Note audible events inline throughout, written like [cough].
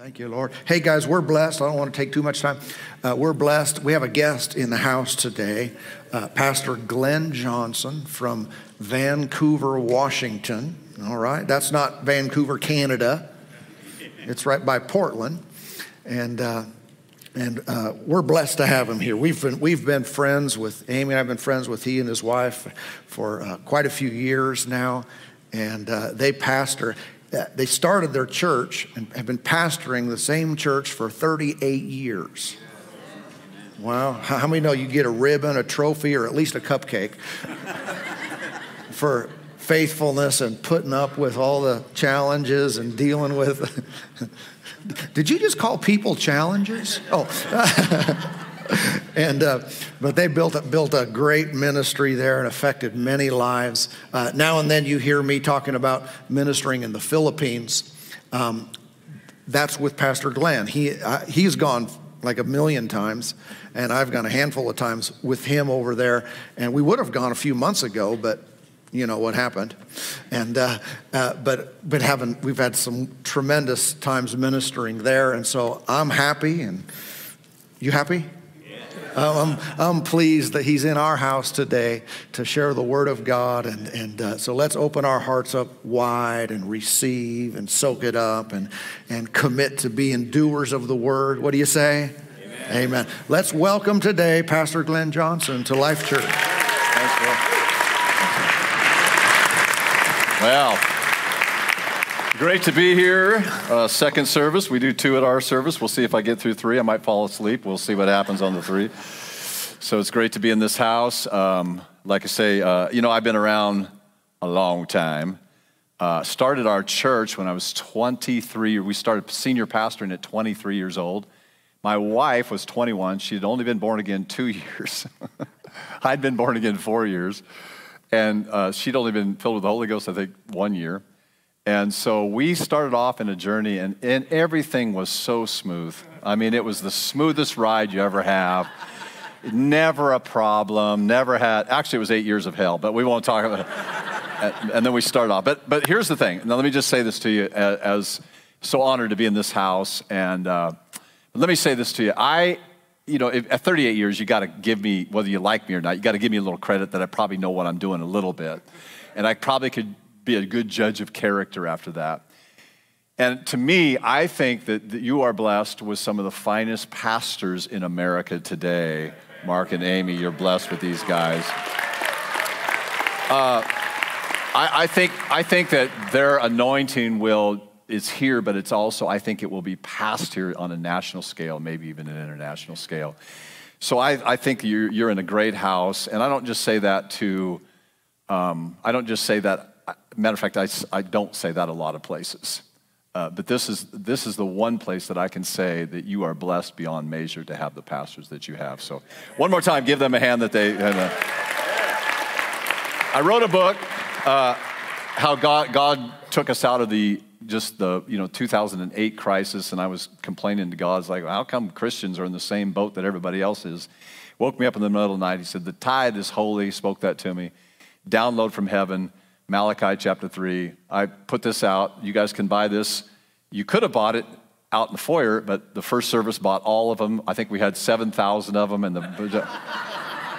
Thank you, Lord. Hey, guys, we're blessed. I don't want to take too much time. Uh, we're blessed. We have a guest in the house today, uh, Pastor Glen Johnson from Vancouver, Washington. All right, that's not Vancouver, Canada. It's right by Portland, and uh, and uh, we're blessed to have him here. We've been we've been friends with Amy. I've been friends with he and his wife for uh, quite a few years now, and uh, they pastor they started their church and have been pastoring the same church for 38 years. Wow. How many know you get a ribbon, a trophy, or at least a cupcake [laughs] for faithfulness and putting up with all the challenges and dealing with. [laughs] Did you just call people challenges? Oh. [laughs] [laughs] and uh, but they built a, built a great ministry there and affected many lives. Uh, now and then you hear me talking about ministering in the Philippines. Um, that's with Pastor Glen. He uh, he's gone like a million times, and I've gone a handful of times with him over there. And we would have gone a few months ago, but you know what happened and uh, uh, but but having we've had some tremendous times ministering there and so i'm happy and you happy I'm, I'm pleased that he's in our house today to share the word of God. And, and uh, so let's open our hearts up wide and receive and soak it up and, and commit to being doers of the word. What do you say? Amen. Amen. Let's welcome today Pastor Glen Johnson to Life Church. Thanks, Well, great to be here. Uh, second service. We do two at our service. We'll see if I get through three. I might fall asleep. We'll see what happens on the three. So it's great to be in this house. Um, like I say, uh, you know, I've been around a long time. Uh, started our church when I was 23. We started senior pastoring at 23 years old. My wife was 21. She had only been born again two [laughs] years. I'd been born again four years. And uh, she'd only been filled with the Holy Ghost, I think, one year. And so we started off in a journey, and, and everything was so smooth. I mean, it was the smoothest ride you ever have never a problem, never had, actually, it was eight years of hell, but we won't talk about it. and then we start off. But, but here's the thing. Now, let me just say this to you as, as so honored to be in this house. And uh, let me say this to you. I, you know, if, at 38 years, you got to give me, whether you like me or not, you got to give me a little credit that I probably know what I'm doing a little bit. And I probably could be a good judge of character after that. And to me, I think that, that you are blessed with some of the finest pastors in America today Mark and Amy, you're blessed with these guys. Uh, I, I, think, I think that their anointing will is here, but it's also, I think it will be passed here on a national scale, maybe even an international scale. So I, I think you're, you're in a great house, and I don't just say that to, um, I don't just say that, matter of fact, I, I don't say that a lot of places. Uh, but this is, this is the one place that I can say that you are blessed beyond measure to have the pastors that you have. So, one more time, give them a hand that they. Uh, I wrote a book, uh, how God, God took us out of the just the you know 2008 crisis, and I was complaining to God, "It's like, how come Christians are in the same boat that everybody else is?" Woke me up in the middle of the night. He said, "The tithe is holy." Spoke that to me. Download from heaven Malachi chapter 3. I put this out. You guys can buy this. You could have bought it out in the foyer, but the first service bought all of them. I think we had 7,000 of them, and the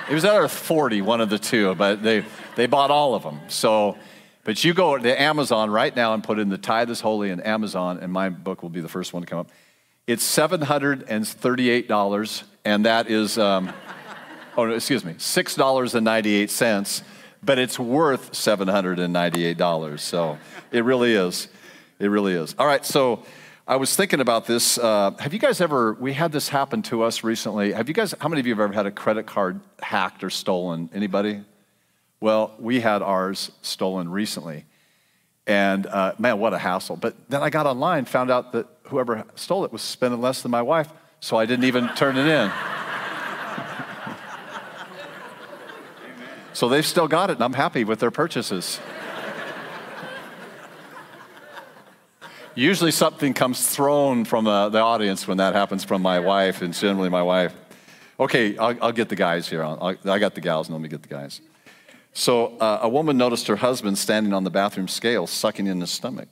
it was either 40, one of the two, but they, they bought all of them. So, but you go to Amazon right now and put in the tithe is holy in Amazon, and my book will be the first one to come up. It's $738, and that is, um, oh, excuse me, $6.98 but it's worth $798. So it really is. It really is. All right, so I was thinking about this. Uh, have you guys ever, we had this happen to us recently. Have you guys, how many of you have ever had a credit card hacked or stolen? Anybody? Well, we had ours stolen recently. And uh, man, what a hassle. But then I got online, found out that whoever stole it was spending less than my wife, so I didn't even turn it in. So they've still got it, and I'm happy with their purchases. Usually something comes thrown from the, the, audience when that happens from my wife, and generally my wife. Okay, I'll, I'll get the guys here. I'll, i got the gals, and let me get the guys. So uh, a woman noticed her husband standing on the bathroom scale, sucking in his stomach.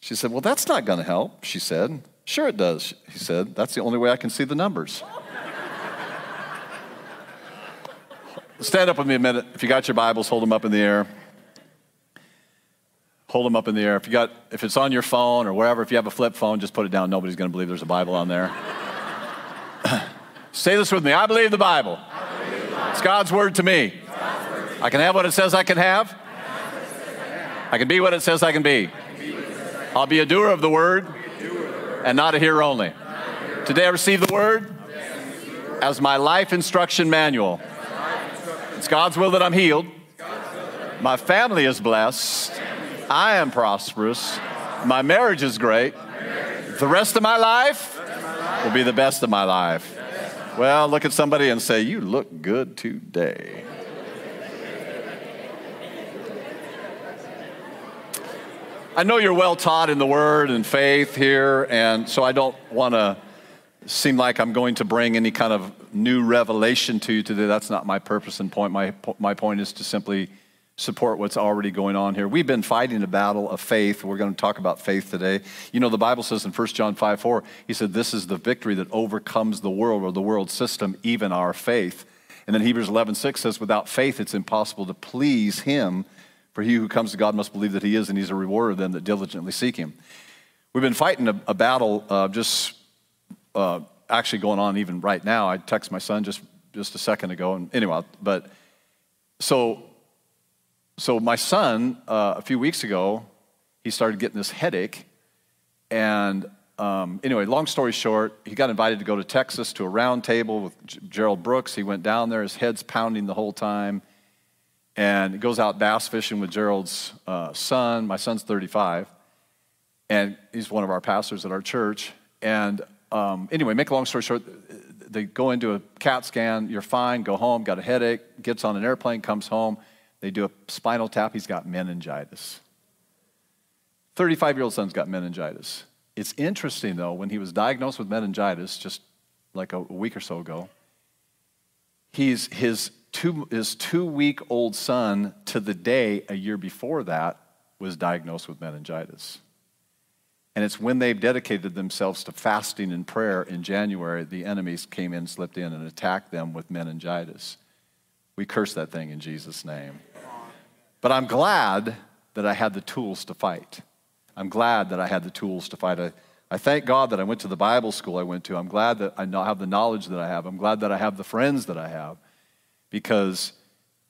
She said, Well, that's not going to help, she said. Sure, it does, he said. That's the only way I can see the numbers. Stand up with me a minute. If you got your Bibles, hold them up in the air. Hold them up in the air. If you got, if it's on your phone or wherever, if you have a flip phone, just put it down. Nobody's going to believe there's a Bible on there. [laughs] Say this with me. I believe the Bible. Believe the Bible. It's God's word to me. Word. I can have what it says I can have. I can be what it says I can be. I'll be a doer of the word and not a hearer only. Today I receive the word as my life instruction manual. It's God's will that I'm healed. My family is blessed. I am prosperous. My marriage is great. The rest of my life will be the best of my life. Well, look at somebody and say, You look good today. I know you're well taught in the word and faith here, and so I don't want to seem like I'm going to bring any kind of new revelation to you today. That's not my purpose and point. My, my point is to simply support what's already going on here. We've been fighting a battle of faith. We're going to talk about faith today. You know, the Bible says in 1 John 5 4, he said, This is the victory that overcomes the world or the world system, even our faith. And then Hebrews 11 6 says, Without faith, it's impossible to please him. For he who comes to God must believe that he is, and he's a rewarder of them that diligently seek him. We've been fighting a, a battle uh, just uh, actually going on even right now. I texted my son just, just a second ago, and anyway, but so so my son, uh, a few weeks ago, he started getting this headache. And um, anyway, long story short, he got invited to go to Texas to a round table with G- Gerald Brooks. He went down there, his head's pounding the whole time. And he goes out bass fishing with Gerald's uh, son. My son's 35. And he's one of our pastors at our church. And um, anyway, make a long story short, they go into a CAT scan. You're fine, go home, got a headache, gets on an airplane, comes home they do a spinal tap, he's got meningitis. 35 year old son's got meningitis. It's interesting though, when he was diagnosed with meningitis just like a week or so ago, he's, his, two, his two week old son to the day a year before that was diagnosed with meningitis. And it's when they've dedicated themselves to fasting and prayer in January, the enemies came in, slipped in, and attacked them with meningitis. We curse that thing in Jesus' name. But I'm glad that I had the tools to fight. I'm glad that I had the tools to fight. I, I thank God that I went to the Bible school I went to. I'm glad that I have the knowledge that I have. I'm glad that I have the friends that I have because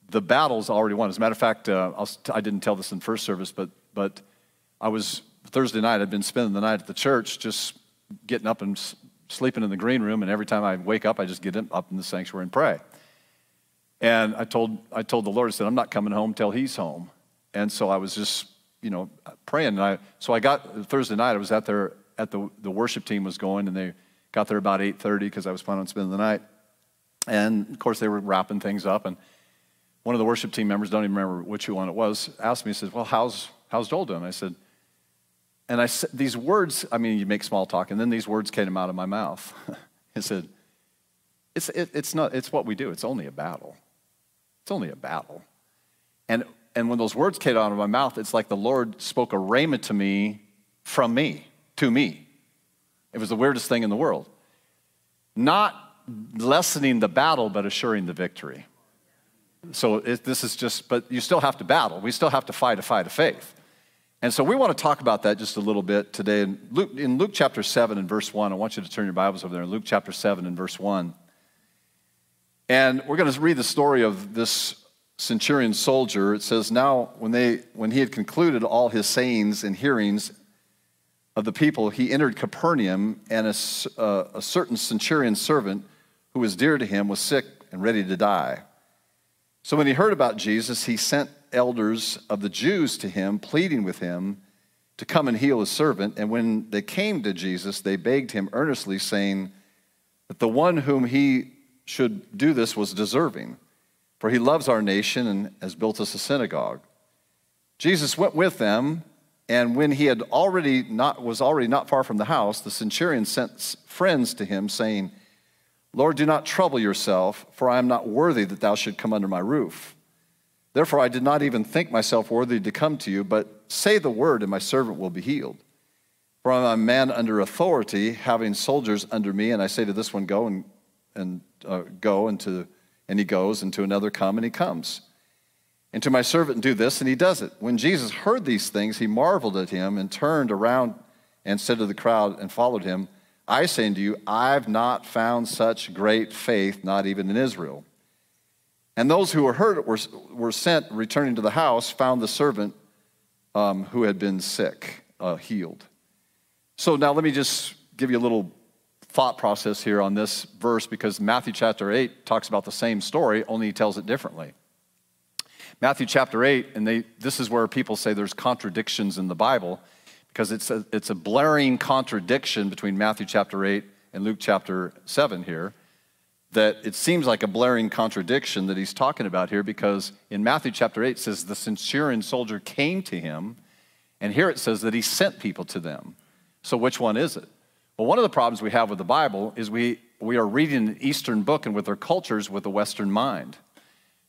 the battle's already won. As a matter of fact, uh, I didn't tell this in first service, but, but I was Thursday night, I'd been spending the night at the church just getting up and sleeping in the green room, and every time I wake up, I just get up in the sanctuary and pray. And I told, I told the Lord, I said, I'm not coming home till he's home. And so I was just, you know, praying. And I, so I got, Thursday night, I was at there, at the, the worship team was going, and they got there about 8.30 because I was planning on spending the night. And of course, they were wrapping things up. And one of the worship team members, don't even remember which one it was, asked me, he said, well, how's, how's Joel doing? I said, and I said, these words, I mean, you make small talk, and then these words came out of my mouth. [laughs] he said, it's, it, it's, not, it's what we do. It's only a battle. It's only a battle. And, and when those words came out of my mouth, it's like the Lord spoke a rhema to me from me, to me. It was the weirdest thing in the world. Not lessening the battle, but assuring the victory. So it, this is just, but you still have to battle. We still have to fight a fight of faith. And so we want to talk about that just a little bit today. In Luke, in Luke chapter 7 and verse 1, I want you to turn your Bibles over there in Luke chapter 7 and verse 1. And we're going to read the story of this centurion soldier. It says, Now, when, they, when he had concluded all his sayings and hearings of the people, he entered Capernaum, and a, uh, a certain centurion servant who was dear to him was sick and ready to die. So when he heard about Jesus, he sent elders of the Jews to him, pleading with him to come and heal his servant. And when they came to Jesus, they begged him earnestly, saying that the one whom he should do this was deserving, for he loves our nation and has built us a synagogue. Jesus went with them, and when he had already not, was already not far from the house, the centurion sent friends to him, saying, Lord, do not trouble yourself, for I am not worthy that thou should come under my roof. Therefore, I did not even think myself worthy to come to you, but say the word, and my servant will be healed. For I'm a man under authority, having soldiers under me, and I say to this one, Go and, and uh, go, and, to, and he goes, and to another, Come, and he comes. And to my servant, do this, and he does it. When Jesus heard these things, he marveled at him and turned around and said to the crowd and followed him, I say unto you, I've not found such great faith, not even in Israel. And those who were hurt were, were sent, returning to the house, found the servant um, who had been sick, uh, healed. So now let me just give you a little thought process here on this verse because Matthew chapter 8 talks about the same story, only he tells it differently. Matthew chapter 8, and they, this is where people say there's contradictions in the Bible because it's a, it's a blaring contradiction between Matthew chapter 8 and Luke chapter 7 here. That it seems like a blaring contradiction that he's talking about here because in Matthew chapter 8 it says the centurion soldier came to him, and here it says that he sent people to them. So which one is it? Well, one of the problems we have with the Bible is we, we are reading an Eastern book and with our cultures with a Western mind.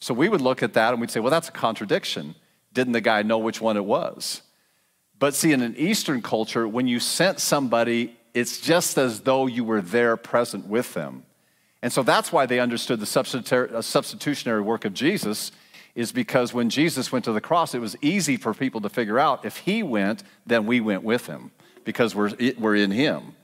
So we would look at that and we'd say, well, that's a contradiction. Didn't the guy know which one it was? But see, in an Eastern culture, when you sent somebody, it's just as though you were there present with them. And so that's why they understood the uh, substitutionary work of Jesus, is because when Jesus went to the cross, it was easy for people to figure out if he went, then we went with him, because we're, we're in him.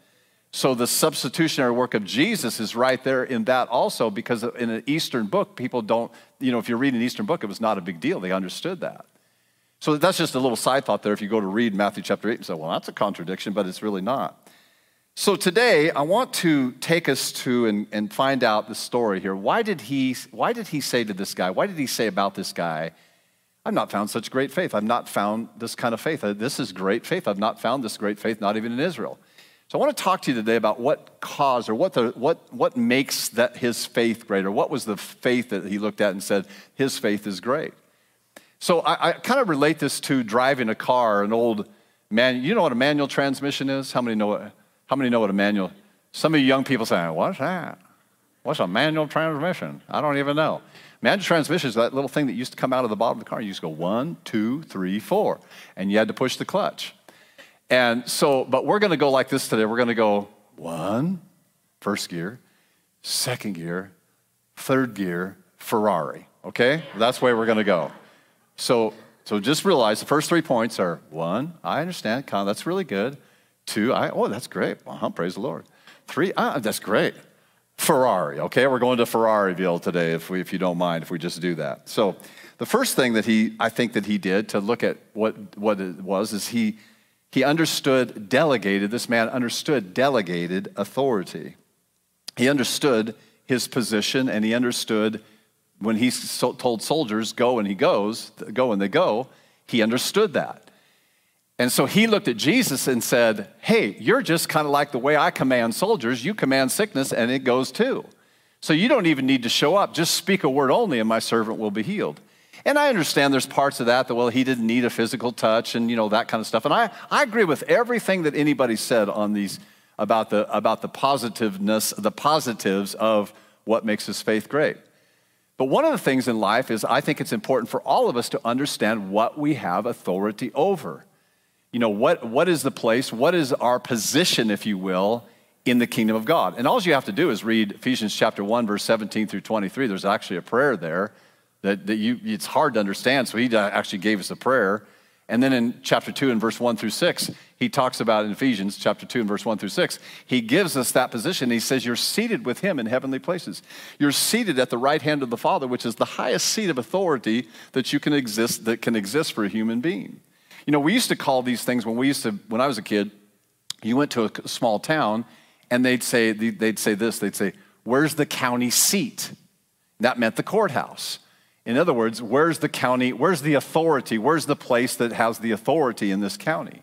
So the substitutionary work of Jesus is right there in that also, because in an Eastern book, people don't, you know, if you read an Eastern book, it was not a big deal. They understood that. So that's just a little side thought there. If you go to read Matthew chapter 8 and say, well, that's a contradiction, but it's really not. So today, I want to take us to and, and find out the story here. Why did, he, why did he say to this guy, why did he say about this guy, I've not found such great faith. I've not found this kind of faith. Uh, this is great faith. I've not found this great faith, not even in Israel. So I want to talk to you today about what caused or what, the, what, what makes that his faith greater. what was the faith that he looked at and said, his faith is great. So I, I kind of relate this to driving a car, an old man. You know what a manual transmission is? How many know? How many know what a manual? Some of you young people say, "What's that? What's a manual transmission?" I don't even know. Manual transmission is that little thing that used to come out of the bottom of the car. You used to go one, two, three, four, and you had to push the clutch. And so, but we're going to go like this today. We're going to go one, first gear, second gear, third gear, Ferrari. Okay? That's way we're going to go. So, so just realize the first three points are one, I understand, Con. that's really good. Two, I, oh, that's great. Uh-huh, praise the Lord. Three, ah, that's great. Ferrari, okay? We're going to Ferrariville today if, we, if you don't mind, if we just do that. So, the first thing that he, I think that he did to look at what, what it was is he, he understood delegated, this man understood delegated authority. He understood his position and he understood when he told soldiers, go and he goes, go and they go, he understood that. And so he looked at Jesus and said, Hey, you're just kind of like the way I command soldiers. You command sickness and it goes too. So you don't even need to show up. Just speak a word only and my servant will be healed. And I understand there's parts of that that, well, he didn't need a physical touch and, you know, that kind of stuff. And I, I agree with everything that anybody said on these about the, about the positiveness, the positives of what makes his faith great. But one of the things in life is I think it's important for all of us to understand what we have authority over. You know, what, what is the place, what is our position, if you will, in the kingdom of God? And all you have to do is read Ephesians chapter 1, verse 17 through 23. There's actually a prayer there that, that you, it's hard to understand. So he uh, actually gave us a prayer. And then in chapter 2 and verse 1 through 6, he talks about in Ephesians chapter 2 and verse 1 through 6, he gives us that position. He says, You're seated with him in heavenly places. You're seated at the right hand of the Father, which is the highest seat of authority that you can exist, that can exist for a human being. You know, we used to call these things when we used to, when I was a kid, you went to a small town and they'd say, they'd say this, they'd say, Where's the county seat? That meant the courthouse. In other words, where's the county, where's the authority, where's the place that has the authority in this county?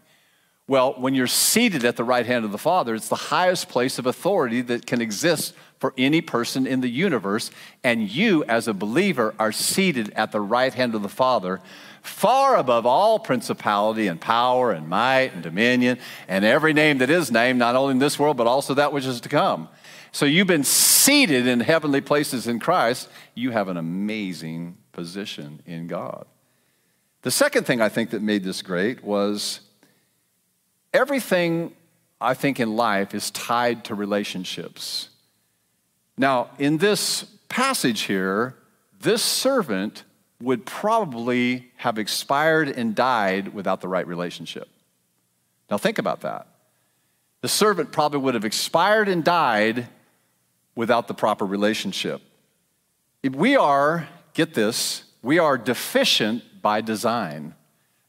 Well, when you're seated at the right hand of the Father, it's the highest place of authority that can exist for any person in the universe. And you, as a believer, are seated at the right hand of the Father, far above all principality and power and might and dominion and every name that is named, not only in this world, but also that which is to come. So you've been seated in heavenly places in Christ. You have an amazing position in God. The second thing I think that made this great was everything I think in life is tied to relationships. Now, in this passage here, this servant would probably have expired and died without the right relationship. Now, think about that. The servant probably would have expired and died without the proper relationship. If we are, get this, we are deficient by design.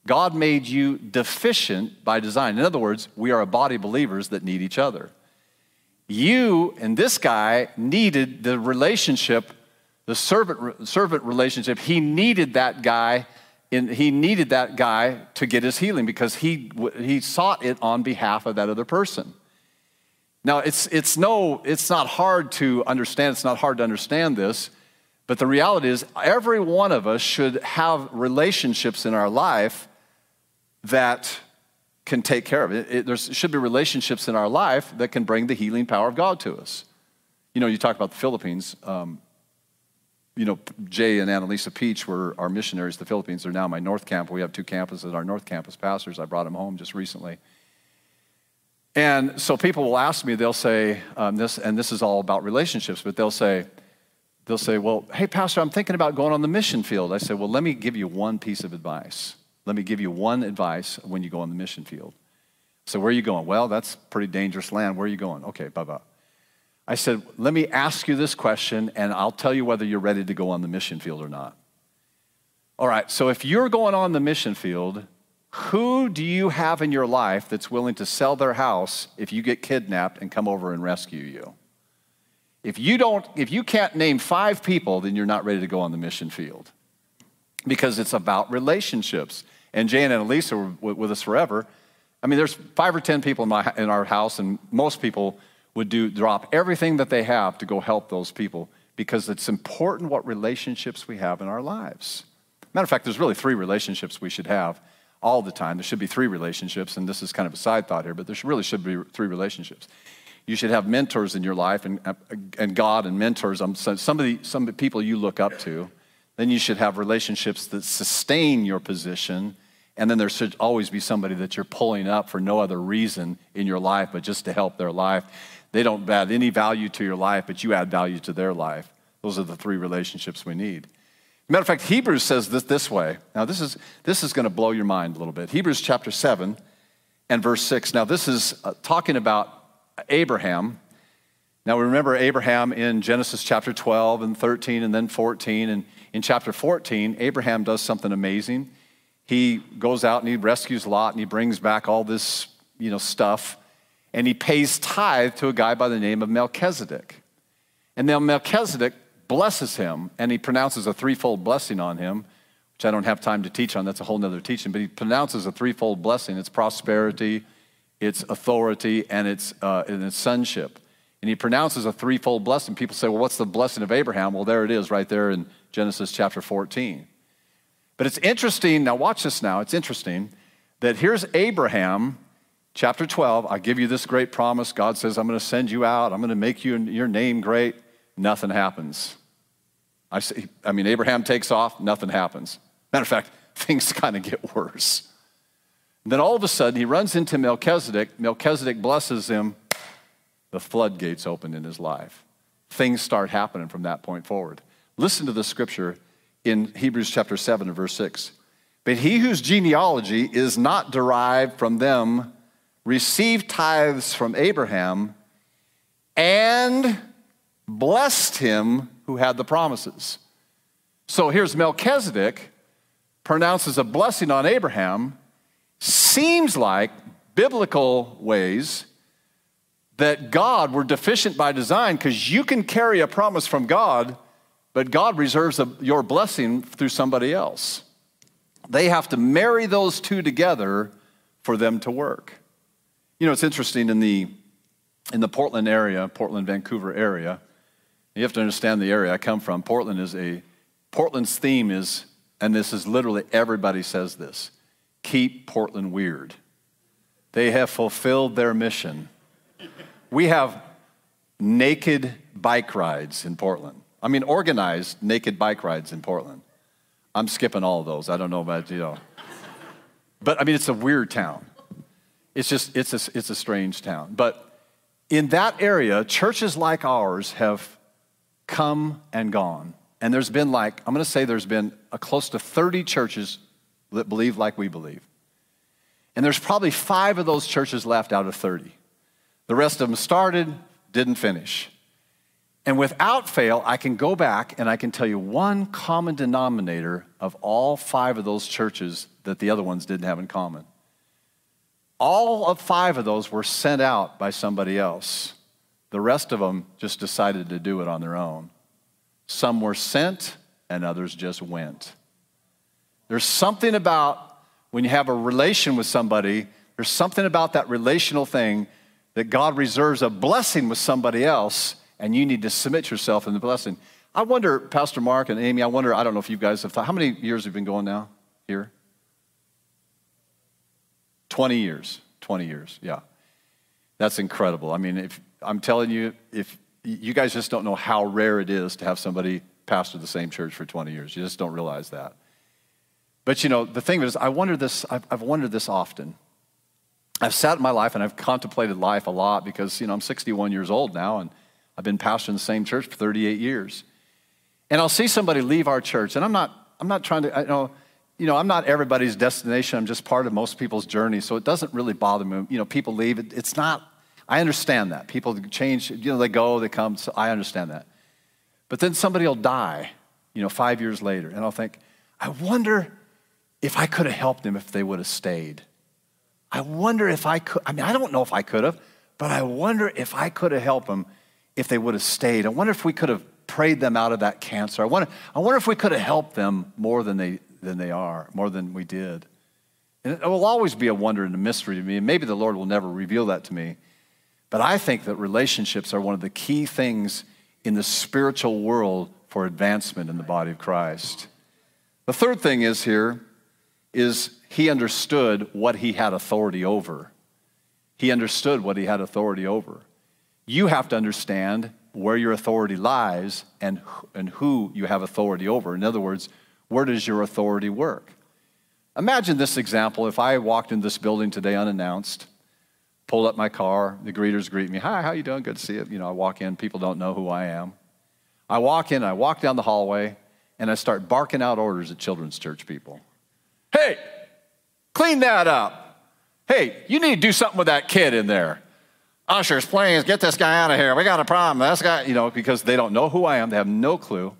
God made you deficient by design. In other words, we are a body of believers that need each other. You and this guy needed the relationship, the servant, servant relationship. He needed that guy. In, he needed that guy to get his healing because he, he sought it on behalf of that other person. Now, it's, it's, no, it's not hard to understand. It's not hard to understand this. But the reality is, every one of us should have relationships in our life that can take care of it. it there should be relationships in our life that can bring the healing power of God to us. You know, you talk about the Philippines. Um, you know, Jay and Annalisa Peach were our missionaries to the Philippines. They're now my North Camp. We have two campuses. Our North Campus pastors, I brought them home just recently. And so people will ask me, they'll say, um, this, and this is all about relationships, but they'll say, they'll say, well, hey, Pastor, I'm thinking about going on the mission field. I say, well, let me give you one piece of advice. Let me give you one advice when you go on the mission field. So, where are you going? Well, that's pretty dangerous land. Where are you going? Okay, bye bye. I said, let me ask you this question, and I'll tell you whether you're ready to go on the mission field or not. All right, so if you're going on the mission field, who do you have in your life that's willing to sell their house if you get kidnapped and come over and rescue you? If you don't, if you can't name five people, then you're not ready to go on the mission field. Because it's about relationships. And Jane and Elisa were with us forever. I mean, there's five or ten people in, my, in our house, and most people would do drop everything that they have to go help those people because it's important what relationships we have in our lives. Matter of fact, there's really three relationships we should have all the time. There should be three relationships, and this is kind of a side thought here, but there really should be three relationships. You should have mentors in your life, and, and God and mentors, um, some of, the, some people you look up to. Then you should have relationships that sustain your position, and then there should always be somebody that you're pulling up for no other reason in your life, but just to help their life. They don't add any value to your life, but you add value to their life. Those are the three relationships we need. Matter of fact, Hebrews says this this way. Now, this is, this is going to blow your mind a little bit. Hebrews chapter 7 and verse 6. Now, this is uh, talking about Abraham. Now, we remember Abraham in Genesis chapter 12 and 13 and then 14. And in chapter 14, Abraham does something amazing. He goes out and he rescues Lot and he brings back all this you know, stuff. And he pays tithe to a guy by the name of Melchizedek. And now Melchizedek blesses him and he pronounces a threefold blessing on him, which I don't have time to teach on. That's a whole nother teaching. But he pronounces a threefold blessing it's prosperity, it's authority, and it's, uh, and it's sonship. And he pronounces a threefold blessing. People say, well, what's the blessing of Abraham? Well, there it is right there in Genesis chapter 14. But it's interesting, now watch this now, it's interesting that here's Abraham, chapter 12. I give you this great promise. God says, I'm going to send you out, I'm going to make you, your name great nothing happens. I, see, I mean, Abraham takes off, nothing happens. Matter of fact, [laughs] things kind of get worse. And then all of a sudden, he runs into Melchizedek. Melchizedek blesses him. The floodgates open in his life. Things start happening from that point forward. Listen to the scripture in Hebrews chapter 7 and verse 6. But he whose genealogy is not derived from them received tithes from Abraham and blessed him who had the promises. So here's Melchizedek pronounces a blessing on Abraham. Seems like biblical ways that God were deficient by design because you can carry a promise from God, but God reserves a, your blessing through somebody else. They have to marry those two together for them to work. You know, it's interesting in the in the Portland area, Portland, Vancouver area, you have to understand the area I come from. Portland is a, Portland's theme is, and this is literally everybody says this keep Portland weird. They have fulfilled their mission. We have naked bike rides in Portland. I mean, organized naked bike rides in Portland. I'm skipping all of those. I don't know about, you know. But I mean, it's a weird town. It's just, it's a, it's a strange town. But in that area, churches like ours have come and gone. And there's been like, I'm going to say there's been a close to 30 churches that believe like we believe. And there's probably five of those churches left out of 30. The rest of them started, didn't finish. And without fail, I can go back and I can tell you one common denominator of all five of those churches that the other ones didn't have in common. All of five of those were sent out by somebody else. The rest of them just decided to do it on their own. Some were sent, and others just went. There's something about when you have a relation with somebody, there's something about that relational thing that God reserves a blessing with somebody else, and you need to submit yourself in the blessing. I wonder, Pastor Mark and Amy, I wonder, I don't know if you guys have thought, how many years have you been going now here? 20 years. 20 years, yeah. That's incredible. I mean, if I'm telling you, if you guys just don't know how rare it is to have somebody pastor the same church for 20 years. You just don't realize that. But you know, the thing is, I wonder this, I've, I've wondered this often. I've sat in my life and I've contemplated life a lot because, you know, I'm 61 years old now and I've been pastoring the same church for 38 years. And I'll see somebody leave our church, and I'm not, I'm not trying to, I know, you know, I'm not everybody's destination. I'm just part of most people's journey. So it doesn't really bother me. You know, people leave. It, it's not, I understand that. People change, you know, they go, they come. So I understand that. But then somebody will die, you know, five years later. And I'll think, I wonder if I could have helped them if they would have stayed. I wonder if I could, I mean, I don't know if I could have, but I wonder if I could have helped them if they would have stayed. I wonder if we could have prayed them out of that cancer. I wonder, I wonder if we could have helped them more than they, than they are, more than we did. And it will always be a wonder and a mystery to me, and maybe the Lord will never reveal that to me. But I think that relationships are one of the key things in the spiritual world for advancement in the body of Christ. The third thing is here is he understood what he had authority over. He understood what he had authority over. You have to understand where your authority lies and, and who you have authority over. In other words, where does your authority work? Imagine this example. If I walked in this building today unannounced, pulled up my car, the greeters greet me, hi, how you doing? Good to see you. You know, I walk in, people don't know who I am. I walk in, I walk down the hallway, and I start barking out orders at children's church people. Hey, clean that up. Hey, you need to do something with that kid in there. Ushers, please get this guy out of here. We got a problem. This guy, you know, because they don't know who I am, they have no clue.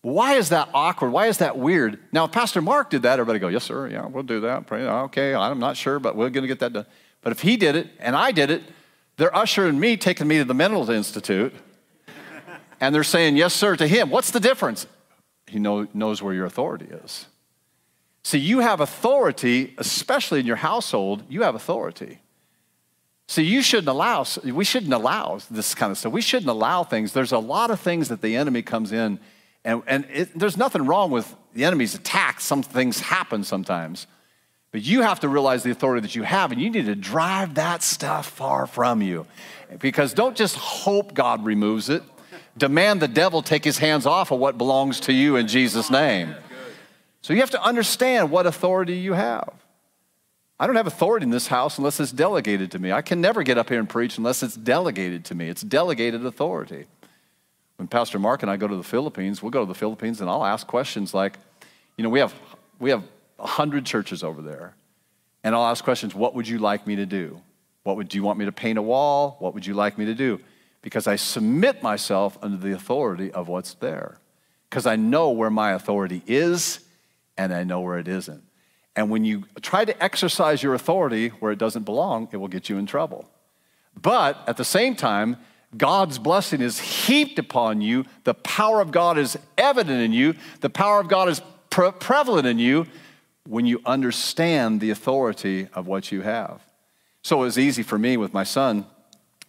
Why is that awkward? Why is that weird? Now, if Pastor Mark did that, everybody go, yes, sir, yeah, we'll do that. Uh, okay, I'm not sure, but we're going to get that done. But if he did it and I did it, they're ushering me, taking me to the mental institute, and they're saying, yes, sir, to him. What's the difference? He know, knows where your authority is. See, you have authority, especially in your household, you have authority. See, you shouldn't allow, we shouldn't allow this kind of stuff. We shouldn't allow things. There's a lot of things that the enemy comes in and, and it, there's nothing wrong with the enemy's attacks. Some things happen sometimes. But you have to realize the authority that you have, and you need to drive that stuff far from you. Because don't just hope God removes it, demand the devil take his hands off of what belongs to you in Jesus' name. So you have to understand what authority you have. I don't have authority in this house unless it's delegated to me. I can never get up here and preach unless it's delegated to me. It's delegated authority. When Pastor Mark and I go to the Philippines, we'll go to the Philippines and I'll ask questions like, you know, we have, we have 100 churches over there. And I'll ask questions, what would you like me to do? What would do you want me to paint a wall? What would you like me to do? Because I submit myself under the authority of what's there. Because I know where my authority is and I know where it isn't. And when you try to exercise your authority where it doesn't belong, it will get you in trouble. But at the same time, God's blessing is heaped upon you. The power of God is evident in you. The power of God is pre- prevalent in you when you understand the authority of what you have. So it was easy for me with my son.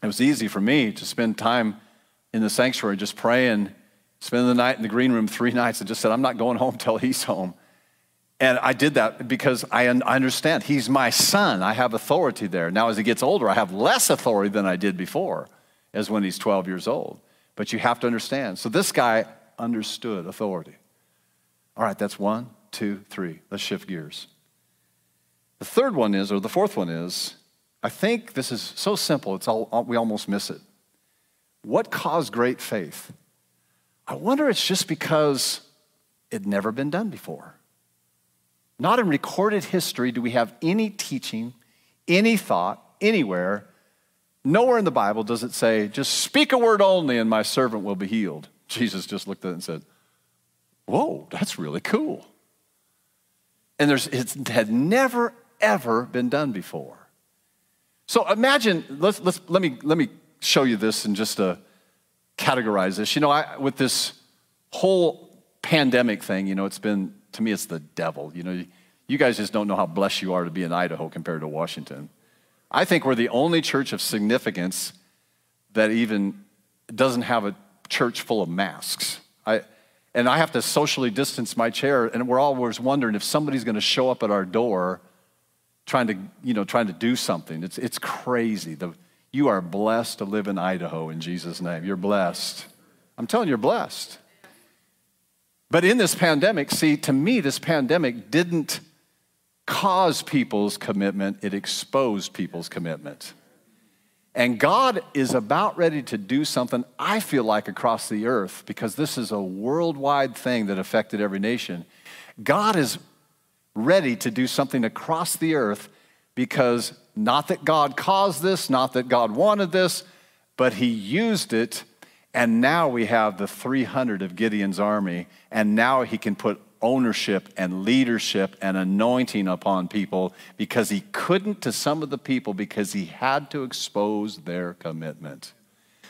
It was easy for me to spend time in the sanctuary just praying, spending the night in the green room three [laughs] nights, and just said, I'm not going home till he's home. And I did that because I, understand he's my son. I have authority there. Now, as he gets older, I have less authority than I did before as when he's 12 years old. But you have to understand. So this guy understood authority. All right, that's one, two, three. Let's shift gears. The third one is, or the fourth one is, I think this is so simple, it's all, we almost miss it. What caused great faith? I wonder it's just because it'd never been done before. Not in recorded history do we have any teaching, any thought, anywhere. Nowhere in the Bible does it say, just speak a word only and my servant will be healed. [laughs] Jesus just looked at it and said, Whoa, that's really cool. And there's, it had never, ever been done before. So imagine, let's, let's, let, me, let me show you this and just to categorize this. You know, I, with this whole pandemic thing, you know, it's been, to me, it's the devil. You know, you guys just don't know how blessed you are to be in Idaho compared to Washington. I think we're the only church of significance that even doesn't have a church full of masks. I, and I have to socially distance my chair, and we're always wondering if somebody's going to show up at our door trying to, you know, trying to do something. It's, it's crazy. The, you are blessed to live in Idaho in Jesus' name. You're blessed. I'm telling you, you're blessed. But in this pandemic, see, to me, this pandemic didn't cause people's commitment, it exposed people's commitment. And God is about ready to do something, I feel like, across the earth, because this is a worldwide thing that affected every nation. God is ready to do something across the earth because not that God caused this, not that God wanted this, but He used it. And now we have the 300 of Gideon's army, and now He can put ownership and leadership and anointing upon people because he couldn't to some of the people because he had to expose their commitment.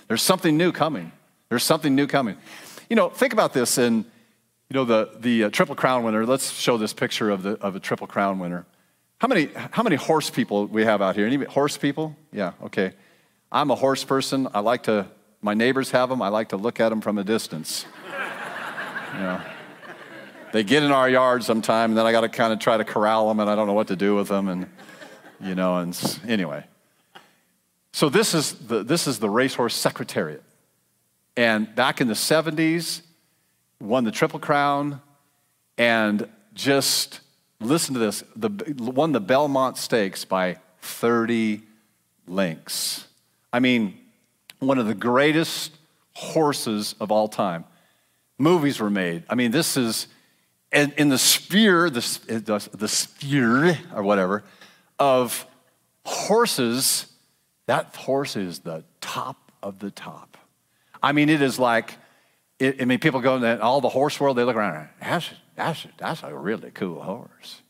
There's something new coming. There's something new coming. You know, think about this and you know the the uh, triple crown winner. Let's show this picture of the of a triple crown winner. How many how many horse people we have out here? Any horse people? Yeah, okay. I'm a horse person. I like to my neighbors have them. I like to look at them from a distance. you know they get in our yard sometime, and then I got to kind of try to corral them, and I don't know what to do with them, and you know, and anyway. So this is the this is the racehorse secretariat, and back in the '70s, won the Triple Crown, and just listen to this: the won the Belmont Stakes by 30 lengths. I mean, one of the greatest horses of all time. Movies were made. I mean, this is and in the sphere, the, the, sphere or whatever, of horses, that horse is the top of the top. I mean, it is like, it, I mean, people go in all the horse world, they look around, that's, that's, that's a really cool horse.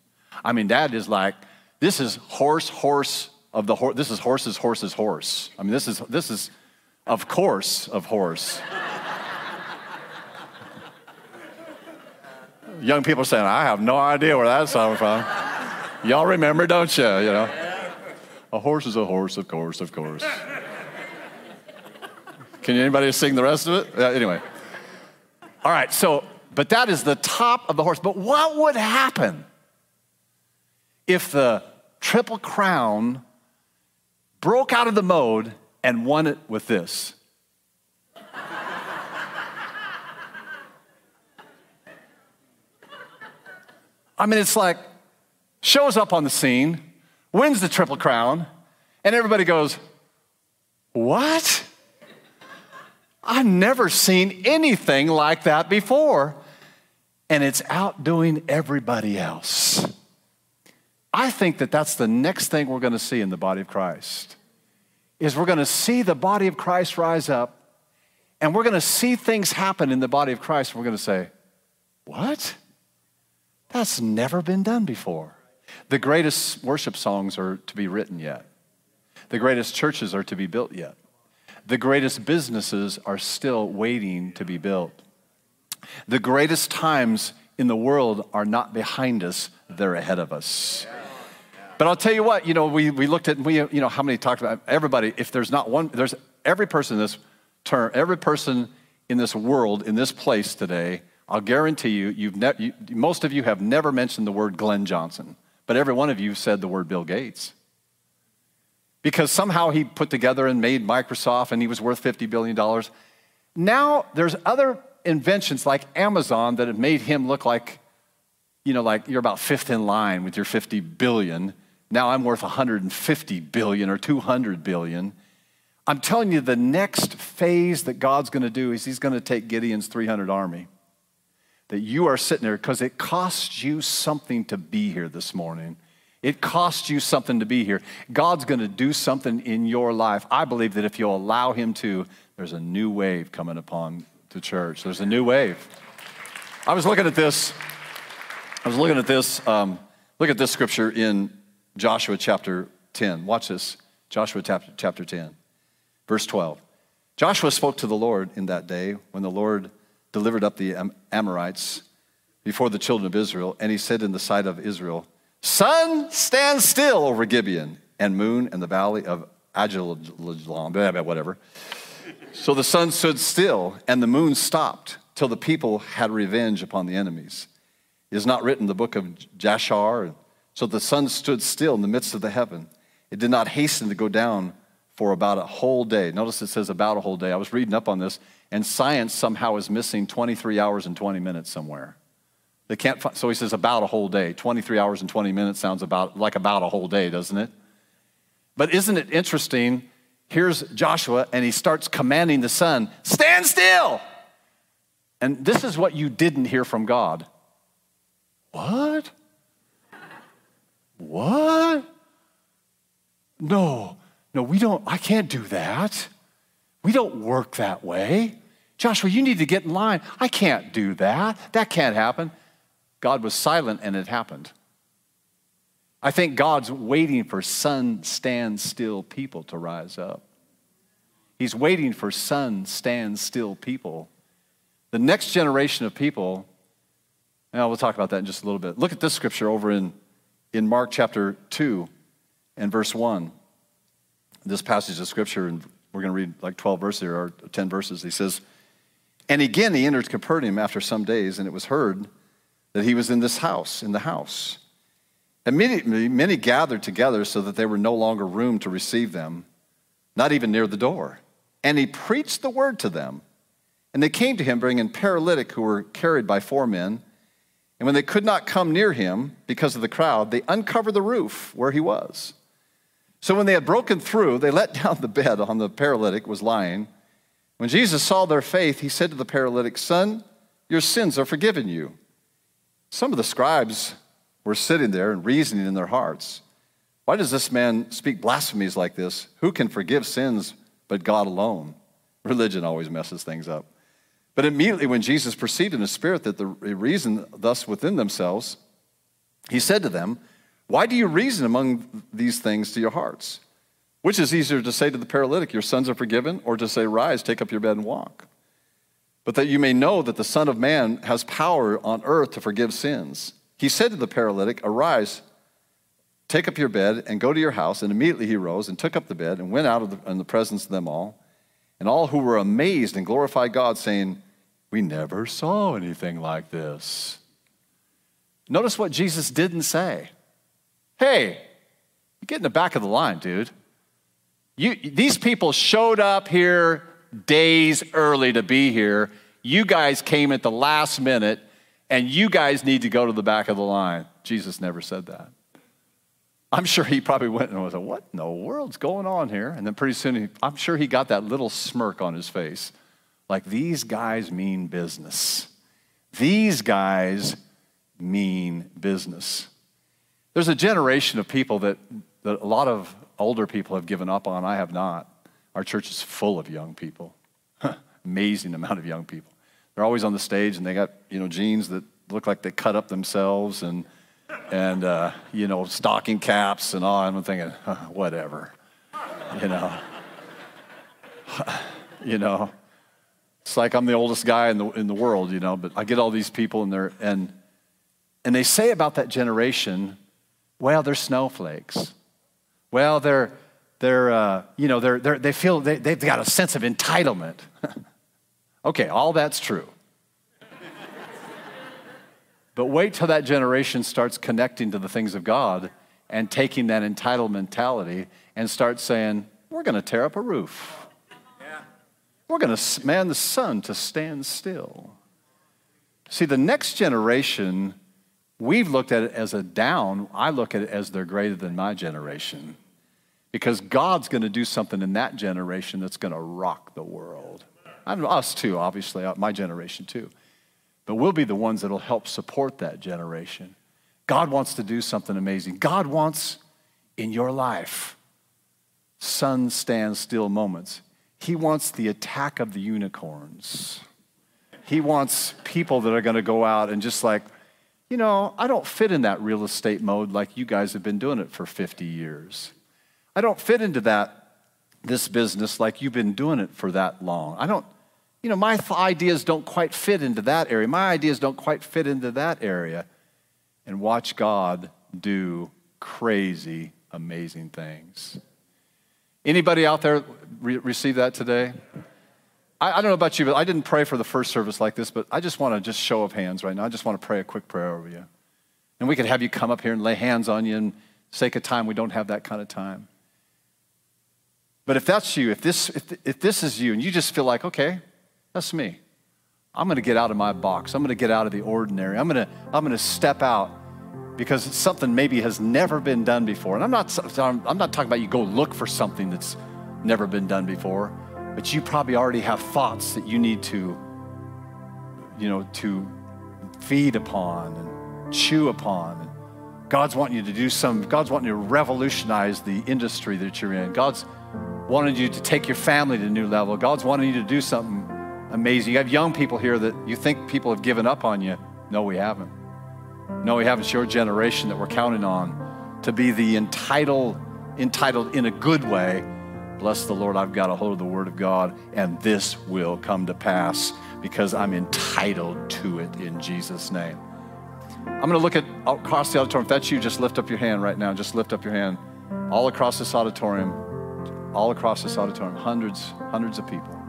I mean, that is like, this is horse, horse of the horse, this is horses, horses, horse. I mean, this is, this is, of course, of horse. young people saying, I have no idea where that's coming from. Y'all remember, don't you? You know, a horse is a horse, of course, of course. Can anybody sing the rest of it? Uh, anyway. All right, so, but that is the top of the horse. But what would happen if the Triple Crown broke out of the mode and won it with this? I mean, it's like, shows up on the scene, wins the Triple Crown, and everybody goes, What? I've never seen anything like that before. And it's outdoing everybody else. I think that that's the next thing we're going to see in the body of Christ. Is we're going to see the body of Christ rise up and we're going to see things happen in the body of Christ. We're going to say, "What?" That's never been done before. The greatest worship songs are to be written yet. The greatest churches are to be built yet. The greatest businesses are still waiting to be built. The greatest times in the world are not behind us, they're ahead of us. But I'll tell you what, you know, we, we looked at, we, you know, how many talked about everybody, if there's not one, there's every person in this term, every person in this world, in this place today, I'll guarantee you, you've ne- you, most of you have never mentioned the word Glen Johnson, but every one of you said the word Bill Gates. Because somehow he put together and made Microsoft and he was worth $50 billion. Now there's other inventions like Amazon that have made him look like, you know, like you're about fifth in line with your 50 billion Now I'm worth 150 billion or 200 billion. I'm telling you, the next phase that God's going to do is He's going to take Gideon's 300 army. That you are sitting there because it costs you something to be here this morning. It costs you something to be here. God's going to do something in your life. I believe that if you'll allow Him to, there's a new wave coming upon the church. There's a new wave. I was looking at this. I was looking at this. Um, look at this scripture in Joshua chapter 10. Watch this. Joshua chapter, chapter 10, verse 12. Joshua spoke to the Lord in that day when the Lord delivered up the Amorites before the children of Israel, and he said in the sight of Israel, Sun, stand still over Gibeon, and moon in the valley of Ajalon, whatever. So the sun stood still, and the moon stopped till the people had revenge upon the enemies. It is not written in the book of Jashar. So the sun stood still in the midst of the heaven. It did not hasten to go down for about a whole day. Notice it says about a whole day. I was reading up on this, and science somehow is missing 23 hours and 20 minutes somewhere. They can't find, so he says about a whole day. 23 hours and 20 minutes sounds about like about a whole day, doesn't it? But isn't it interesting? Here's Joshua, and he starts commanding the sun, stand still. And this is what you didn't hear from God. What? What? No, no, we don't, I can't do that. We don't work that way. Joshua, you need to get in line. I can't do that. That can't happen. God was silent and it happened. I think God's waiting for sun stand still people to rise up. He's waiting for sun stand still people. The next generation of people, and we'll talk about that in just a little bit. Look at this scripture over in, in Mark chapter 2 and verse 1. This passage of scripture, and we're going to read like 12 verses or 10 verses. He says, And again he entered Capernaum after some days, and it was heard that he was in this house, in the house. Immediately, many gathered together so that there were no longer room to receive them, not even near the door. And he preached the word to them. And they came to him, bringing paralytic who were carried by four men. And when they could not come near him because of the crowd, they uncovered the roof where he was. So when they had broken through, they let [laughs] down the bed on the paralytic was lying. When Jesus saw their faith, he said to the paralytic, Son, your sins are forgiven you. Some of the scribes were sitting there and reasoning in their hearts. Why does this man speak blasphemies like this? Who can forgive sins but God alone? Religion always messes things up. But immediately when Jesus perceived in his spirit that they reasoned thus within themselves, he said to them, Why do you reason among these things to your hearts? Which is easier to say to the paralytic, Your sons are forgiven, or to say, Rise, take up your bed and walk? but that you may know that the Son of Man has power on earth to forgive sins. He said to the paralytic, Arise, take up your bed, and go to your house. And immediately he rose and took up the bed and went out of the, in the presence of them all. And all who were amazed and glorified God, saying, We never saw anything like this. Notice what Jesus didn't say. Hey, get in the back of the line, dude. You, these people showed up here days early to be here. You guys came at the last minute, and you guys need to go to the back of the line. Jesus never said that. I'm sure he probably went and was like, What in the world's going on here? And then pretty soon, he, I'm sure he got that little smirk on his face. Like, these guys mean business. These guys mean business. There's a generation of people that, that a lot of older people have given up on. I have not. Our church is full of young people, [laughs] amazing amount of young people. They're always on the stage and they got, you know, jeans that look like they cut up themselves and, and uh, you know, stocking caps and all. I'm thinking, [laughs] whatever, you know. [laughs] you know, it's like I'm the oldest guy in the, in the world, you know, but I get all these people and they're, and, and they say about that generation, well, they're snowflakes. Well, they're, they're, uh, you know, they're, they're, they feel they, they've got a sense of entitlement. [laughs] okay, all that's true. [laughs] but wait till that generation starts connecting to the things of God and taking that entitled mentality and start saying, we're going to tear up a roof. We're going to man the sun to stand still. See, the next generation We've looked at it as a down. I look at it as they're greater than my generation because God's going to do something in that generation that's going to rock the world. And us too, obviously, uh, my generation too. But we'll be the ones that'll help support that generation. God wants to do something amazing. God wants in your life sun stand still moments. He wants the attack of the unicorns. He wants people that are going to go out and just like, you know, I don't fit in that real estate mode like you guys have been doing it for 50 years. I don't fit into that, this business like you've been doing it for that long. I don't, you know, my th- ideas don't quite fit into that area. My ideas don't quite fit into that area. And watch God do crazy, amazing things. Anybody out there re- receive that today? I, I, don't know about you, but I didn't pray for the first service like this, but I just want to just show of hands right now. I just want to pray a quick prayer over you. And we could have you come up here and lay hands on you and sake of time, we don't have that kind of time. But if that's you, if this, if, if this is you and you just feel like, okay, that's me. I'm going to get out of my box. I'm going to get out of the ordinary. I'm going to, I'm going to step out because something maybe has never been done before. And I'm not, I'm not talking about you go look for something that's never been done before but you probably already have thoughts that you need to, you know, to feed upon and chew upon. God's wanting you to do some, God's wanting you to revolutionize the industry that you're in. God's wanting you to take your family to a new level. God's wanting you to do something amazing. You have young people here that you think people have given up on you. No, we haven't. No, we haven't. It's your generation that we're counting on to be the entitled, entitled in a good way Bless the Lord, I've got a hold of the Word of God, and this will come to pass because I'm entitled to it in Jesus' name. I'm going to look at across the auditorium. If that's you, just lift up your hand right now. Just lift up your hand. All across this auditorium, all across this auditorium, hundreds, hundreds of people.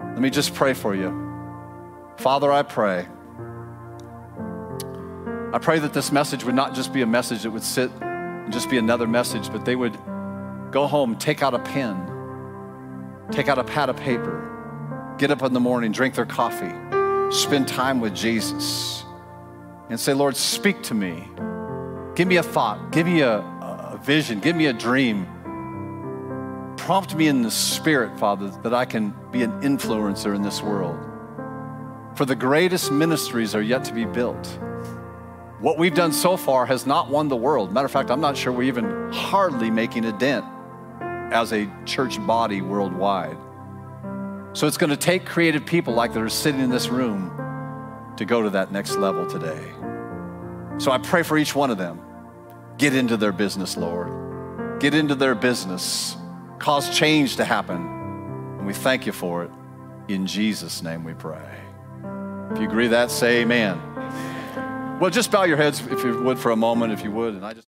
Let me just pray for you. Father, I pray. I pray that this message would not just be a message that would sit and just be another message, but they would Go home, take out a pen, take out a pad of paper, get up in the morning, drink their coffee, spend time with Jesus, and say, Lord, speak to me. Give me a thought, give me a, a vision, give me a dream. Prompt me in the spirit, Father, that I can be an influencer in this world. For the greatest ministries are yet to be built. What we've done so far has not won the world. Matter of fact, I'm not sure we're even hardly making a dent as a church body worldwide. So it's going to take creative people like that are sitting in this room to go to that next level today. So I pray for each one of them. Get into their business, Lord. Get into their business. Cause change to happen. And we thank you for it. In Jesus' name we pray. If you agree that, say amen. Well, just bow your heads if you would for a moment, if you would. And I just